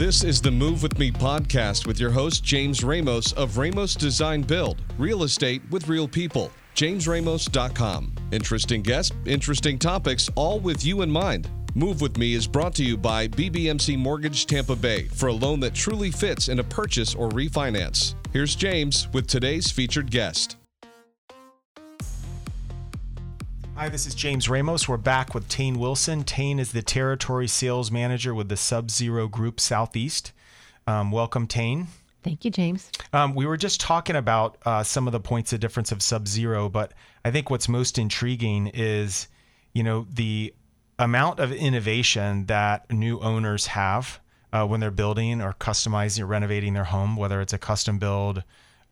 This is the Move With Me podcast with your host, James Ramos of Ramos Design Build, real estate with real people. JamesRamos.com. Interesting guests, interesting topics, all with you in mind. Move With Me is brought to you by BBMC Mortgage Tampa Bay for a loan that truly fits in a purchase or refinance. Here's James with today's featured guest. Hi, this is James Ramos. We're back with Tane Wilson. Tane is the territory sales manager with the Sub Zero Group Southeast. Um, welcome, Tane. Thank you, James. Um, we were just talking about uh, some of the points of difference of Sub Zero, but I think what's most intriguing is, you know, the amount of innovation that new owners have uh, when they're building or customizing or renovating their home, whether it's a custom build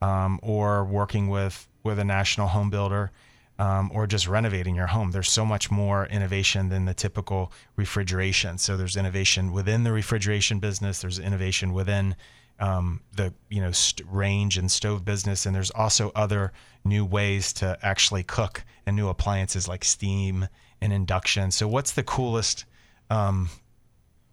um, or working with with a national home builder um, or just renovating your home. There's so much more innovation than the typical refrigeration. So there's innovation within the refrigeration business. There's innovation within um, the you know st- range and stove business, and there's also other new ways to actually cook and new appliances like steam and induction. So what's the coolest um,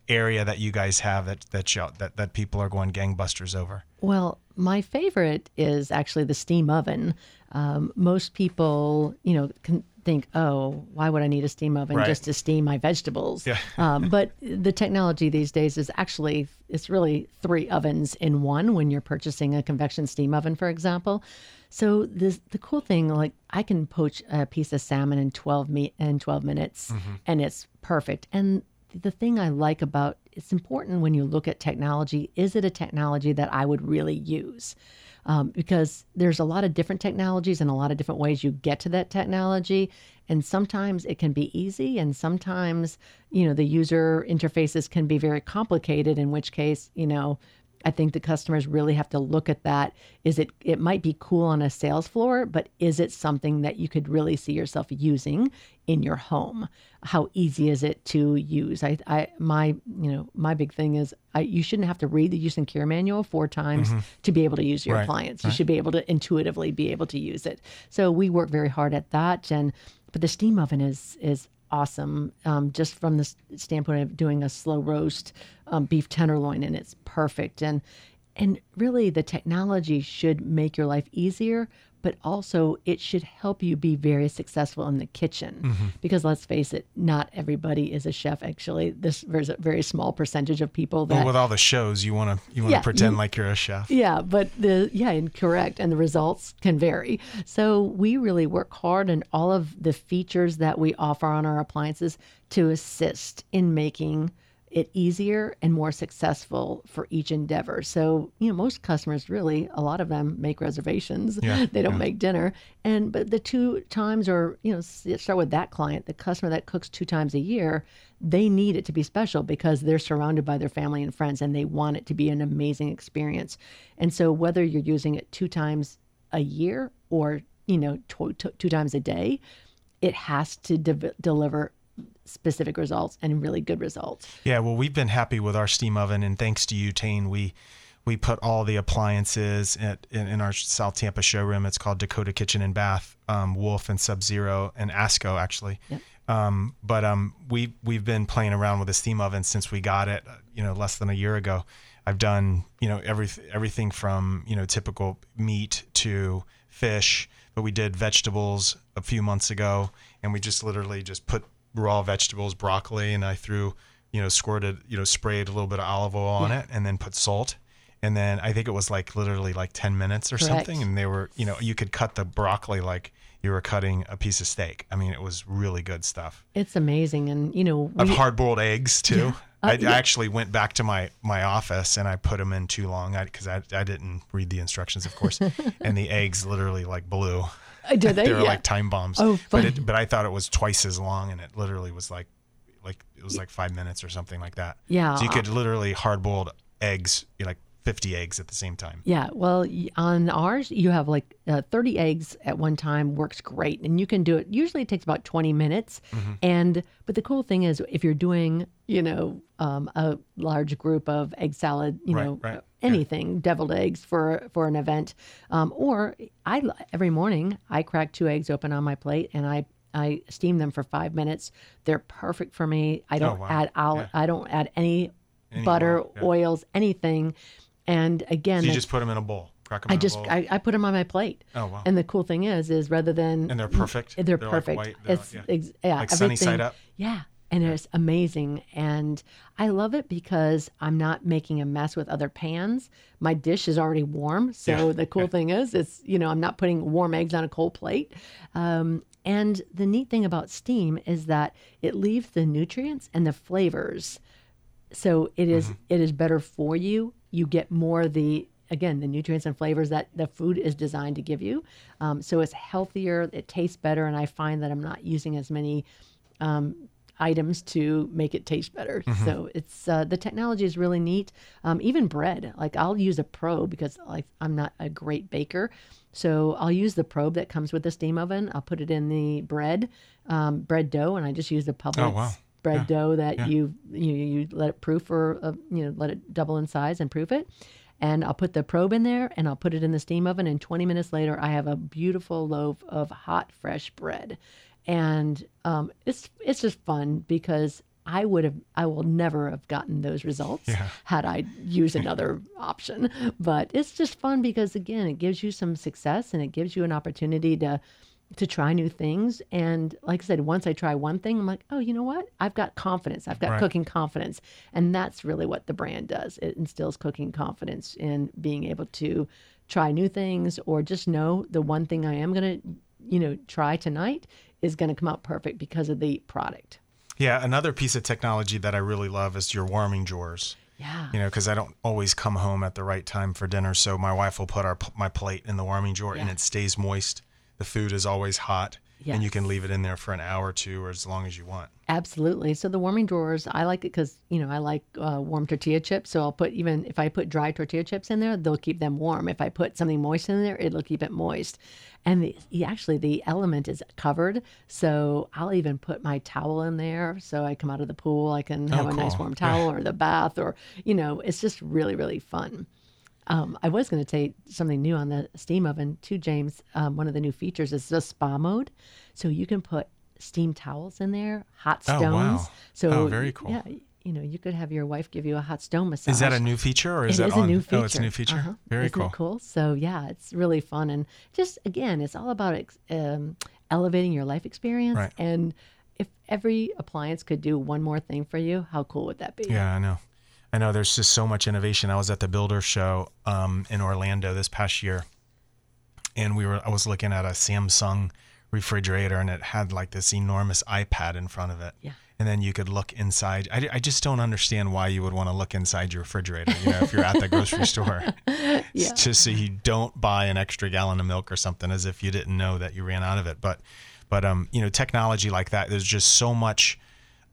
area that you guys have that that, you, that that people are going gangbusters over? Well, my favorite is actually the steam oven. Um, most people, you know, can think, oh, why would I need a steam oven Right. just to steam my vegetables? Yeah. um, but the technology these days is actually it's really three ovens in one when you're purchasing a convection steam oven, for example. So this the cool thing, like I can poach a piece of salmon in twelve me in twelve minutes, and it's perfect. And the thing I like about it's important when you look at technology is it a technology that I would really use? Um, because there's a lot of different technologies and a lot of different ways you get to that technology. And sometimes it can be easy, and sometimes, you know, the user interfaces can be very complicated, in which case, you know, I think the customers really have to look at that. Is it it might be cool on a sales floor, but is it something that you could really see yourself using in your home? How easy is it to use? I, I my you know my big thing is I, you shouldn't have to read the use and cure manual four times mm-hmm. to be able to use your Right, appliance. You should be able to intuitively be able to use it. So we work very hard at that. And but the steam oven is is awesome um, just from the standpoint of doing a slow roast um, beef tenderloin and it's perfect. And and really the technology should make your life easier but also it should help you be very successful in the kitchen Mm-hmm. because let's face it not everybody is a chef actually this there's a very small percentage of people that Well, with all the shows, you want to you want to Yeah, pretend you- like you're a chef. yeah, but the yeah, and correct, and the results can vary. So we really work hard on all of the features that we offer on our appliances to assist in making it easier and more successful for each endeavor. So, you know, most customers really, a lot of them make reservations. Yeah, they don't yeah. make dinner. And but the two times or, you know, start with that client, the customer that cooks two times a year, they need it to be special because they're surrounded by their family and friends and they want it to be an amazing experience. And so whether you're using it two times a year or, you know, two times a day, it has to de- deliver specific results and really good results. Yeah, well, we've been happy with our steam oven, and thanks to you, Tane, we we put all the appliances at, in, in our South Tampa showroom. It's called Dakota Kitchen and Bath, um, Wolf and Sub Zero and Asko actually. Yep. Um, but um, we we've been playing around with the steam oven since we got it, uh, you know, less than a year ago. I've done you know every everything from you know typical meat to fish, but we did vegetables a few months ago, and we just literally just put raw vegetables, broccoli, and I threw you know squirted you know sprayed a little bit of olive oil on it, and then put salt. And then I think it was like literally like 10 minutes or Correct. something. And they were, you know, you could cut the broccoli like you were cutting a piece of steak. I mean, it was really good stuff. It's amazing. And, you know, Of we, hard boiled eggs too. Uh, I, yeah. I actually went back to my, my office and I put them in too long because I, I, didn't read the instructions, of course. and the eggs literally like blew. I did they? They were yeah. like time bombs. Oh, but it, but I thought it was twice as long, and it literally was like, like it was like five minutes or something like that. Yeah. So you could literally hard boiled eggs, you like fifty eggs at the same time. Yeah, well, on ours, you have like uh, 30 eggs at one time works great, and you can do it. Usually, it takes about 20 minutes. Mm-hmm. And but the cool thing is, if you're doing, you know, um, a large group of egg salad, you Right, know, right, yeah. anything, deviled eggs for for an event, um, or I every morning I crack two eggs open on my plate and I. I steam them for five minutes. They're perfect for me. I don't Oh, wow. add olive. Yeah. I don't add any Any butter, oil, yeah. oils, anything. And again, So you just put them in a bowl. I just. I, I put them on my plate. Oh, wow. And the cool thing is, is rather than And they're perfect? they're, They're like perfect. white, they're it's like- yeah. ex- yeah, Like sunny side up? Yeah, and it's amazing, and I love it because I'm not making a mess with other pans. My dish is already warm, so Yeah, the cool thing is, it's you know I'm not putting warm eggs on a cold plate. Um, and the neat thing about steam is that it leaves the nutrients and the flavors so it is- Mm-hmm. it is better for you you get more of the again the nutrients and flavors that the food is designed to give you. Um, so it's healthier it tastes better and i find that i'm not using as many um, items to make it taste better. Mm-hmm. so it's uh, the technology is really neat. Um, even bread like i'll use a probe because like i'm not a great baker. So i'll use the probe that comes with the steam oven. I'll put it in the bread um, bread dough and i just use the Publix Oh, wow. Bread dough that you, you you let it proof for uh, you know let it double in size and proof it. And I'll put the probe in there and I'll put it in the steam oven. And 20 minutes later I have a beautiful loaf of hot fresh bread. And um, it's it's just fun because I would have I will never have gotten those results Yeah. had I used another option. But it's just fun because again it gives you some success and it gives you an opportunity to to try new things. And like I said, once I try one thing, I'm like, oh, you know what? I've got confidence. I've got Right. cooking confidence. And that's really what the brand does. It instills cooking confidence in being able to try new things or just know the one thing I am going to, you know, try tonight is going to come out perfect because of the product. Yeah, another piece of technology that I really love is your warming drawers. Yeah. You know, because I don't always come home at the right time for dinner, so my wife will put our my plate in the warming drawer and it stays moist. The food is always hot, and you can leave it in there for an hour or two, or as long as you want. Absolutely. So the warming drawers, I like it because you know I like uh, warm tortilla chips. So I'll put even if I put dry tortilla chips in there, they'll keep them warm. If I put something moist in there, it'll keep it moist. And the, actually, the element is covered, so I'll even put my towel in there. So I come out of the pool, I can have a nice warm towel, or the bath, or you know, it's just really really fun. Um, I was going to say something new on the steam oven too, James. Um, one of the new features is the spa mode, so you can put steam towels in there, hot stones. Oh, wow. So Oh, very cool. Yeah, you know, you could have your wife give you a hot stone massage. Is that a new feature, or is It that is on? a new feature. Oh, it's a new feature. Uh-huh. Very Isn't cool. Cool. So yeah, it's really fun and just again, it's all about um, elevating your life experience. Right. And if every appliance could do one more thing for you, how cool would that be? Yeah, I know. I know. There's just so much innovation. I was at the Builder Show um, in Orlando this past year, and we were. I was looking at a Samsung refrigerator, and it had like this enormous iPad in front of it. Yeah. And then you could look inside. I, I just don't understand why you would want to look inside your refrigerator. You know, if you're at the grocery store, Yeah. Just so you don't buy an extra gallon of milk or something, as if you didn't know that you ran out of it. But, but um, you know, technology like that. There's just so much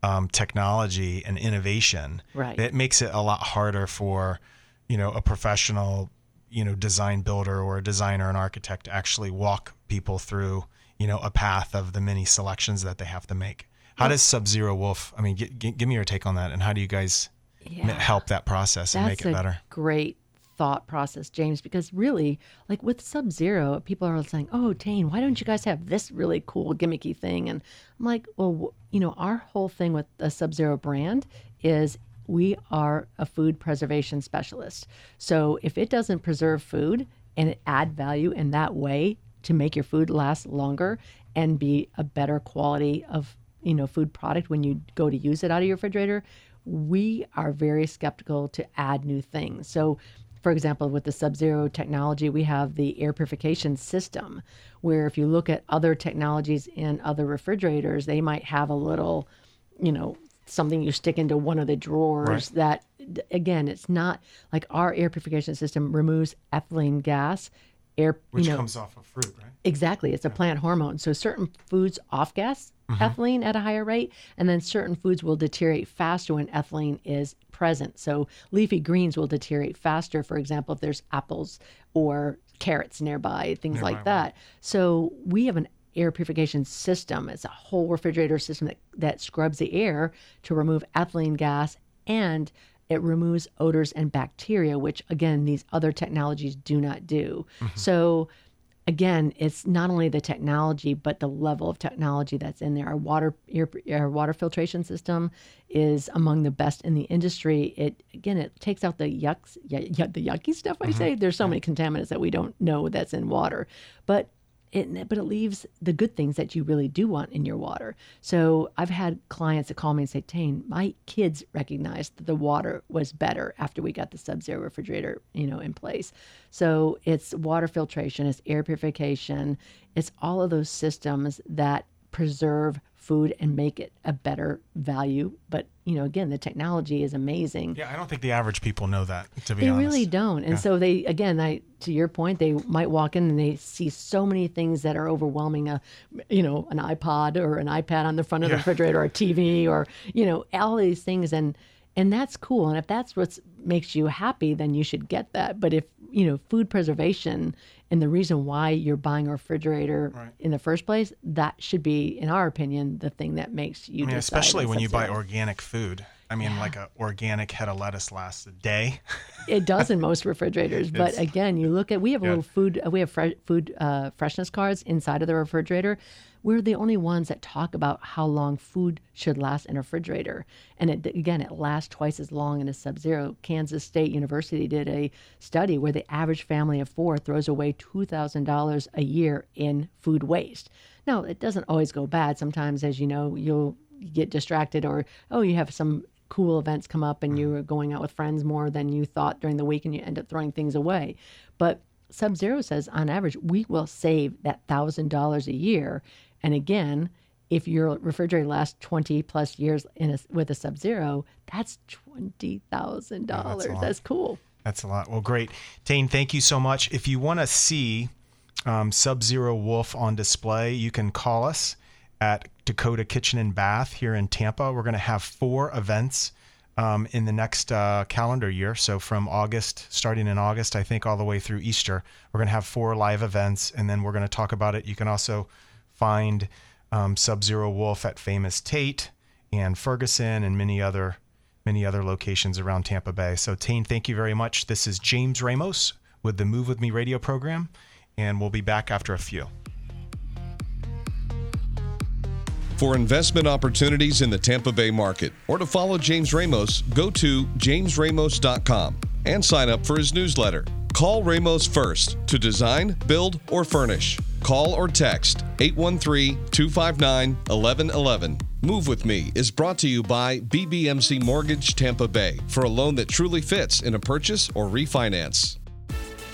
um, technology and innovation Right. that makes it a lot harder for, you know, a professional, you know, design builder or a designer, an architect to actually walk people through, you know, a path of the many selections that they have to make. How does Sub Zero Wolf? I mean, g- g- give me your take on that, and how do you guys Yeah. help that process and make it a better? Great thought process, James, because really, like with Sub Zero, people are saying, "Oh, Tane, why don't you guys have this really cool gimmicky thing?" And I'm like, "Well, you know, our whole thing with the Sub Zero brand is we are a food preservation specialist. So if it doesn't preserve food and it add value in that way to make your food last longer and be a better quality of you know food product when you go to use it out of your refrigerator we are very skeptical to add new things so for example with the sub-zero technology we have the air purification system where if you look at other technologies in other refrigerators they might have a little you know something you stick into one of the drawers Right. that again it's not like our air purification system removes ethylene gas air Which you know comes off of fruit, right? Exactly. It's a plant hormone. So certain foods off gas mm-hmm. ethylene at a higher rate, and then certain foods will deteriorate faster when ethylene is present. So leafy greens will deteriorate faster, for example, if there's apples or carrots nearby, things like that. So we have an air purification system. It's a whole refrigerator system that, that scrubs the air to remove ethylene gas and it removes odors and bacteria, which again, these other technologies do not do. So again, it's not only the technology, but the level of technology that's in there. Our water, our water filtration system is among the best in the industry. It again, it takes out the yucks, y- the yucky stuff. I mm-hmm. say there's so many contaminants that we don't know that's in water, but it, but it leaves the good things that you really do want in your water. So I've had clients that call me and say, Tane, my kids recognized that the water was better after we got the sub-zero refrigerator, you know, in place. So it's water filtration, it's air purification, it's all of those systems that preserve food and make it a better value. But you know, again, the technology is amazing. Yeah, I don't think the average people know that. To be they honest, they really don't. And yeah. so they, again, I to your point, they might walk in and they see so many things that are overwhelming. A, you know, an iPod or an iPad on the front of yeah. the refrigerator, or a TV, or you know, all these things, and and that's cool. And if that's what makes you happy, then you should get that. But if you know, food preservation and the reason why you're buying a refrigerator right. in the first place, that should be, in our opinion, the thing that makes you. I mean, especially when you buy organic food. I mean, yeah. like an organic head of lettuce lasts a day. it does in most refrigerators, but again, you look at we have a yeah. little food we have fre- food uh, freshness cards inside of the refrigerator we're the only ones that talk about how long food should last in a refrigerator. And it, again, it lasts twice as long in a sub zero. Kansas State University did a study where the average family of four throws away $2,000 a year in food waste. Now, it doesn't always go bad. Sometimes, as you know, you'll get distracted or, oh, you have some cool events come up and you're going out with friends more than you thought during the week and you end up throwing things away. But Sub Zero says on average, we will save that $1,000 a year and again, if your refrigerator lasts 20 plus years in a, with a sub zero, that's $20,000. Yeah, that's, that's, cool. That's a lot. Well, great. Tane, thank you so much. If you want to see um, Sub Zero Wolf on display, you can call us at Dakota Kitchen and Bath here in Tampa. We're going to have four events um, in the next uh, calendar year. So from August, starting in August, I think, all the way through Easter, we're going to have four live events, and then we're going to talk about it. You can also find um, Sub Zero Wolf at Famous Tate and Ferguson and many other many other locations around Tampa Bay. So Tane, thank you very much. This is James Ramos with the Move with Me radio program, and we'll be back after a few. For investment opportunities in the Tampa Bay market or to follow James Ramos, go to jamesramos.com and sign up for his newsletter. Call Ramos first to design, build, or furnish. Call or text 813 259 1111. Move with Me is brought to you by BBMC Mortgage Tampa Bay for a loan that truly fits in a purchase or refinance.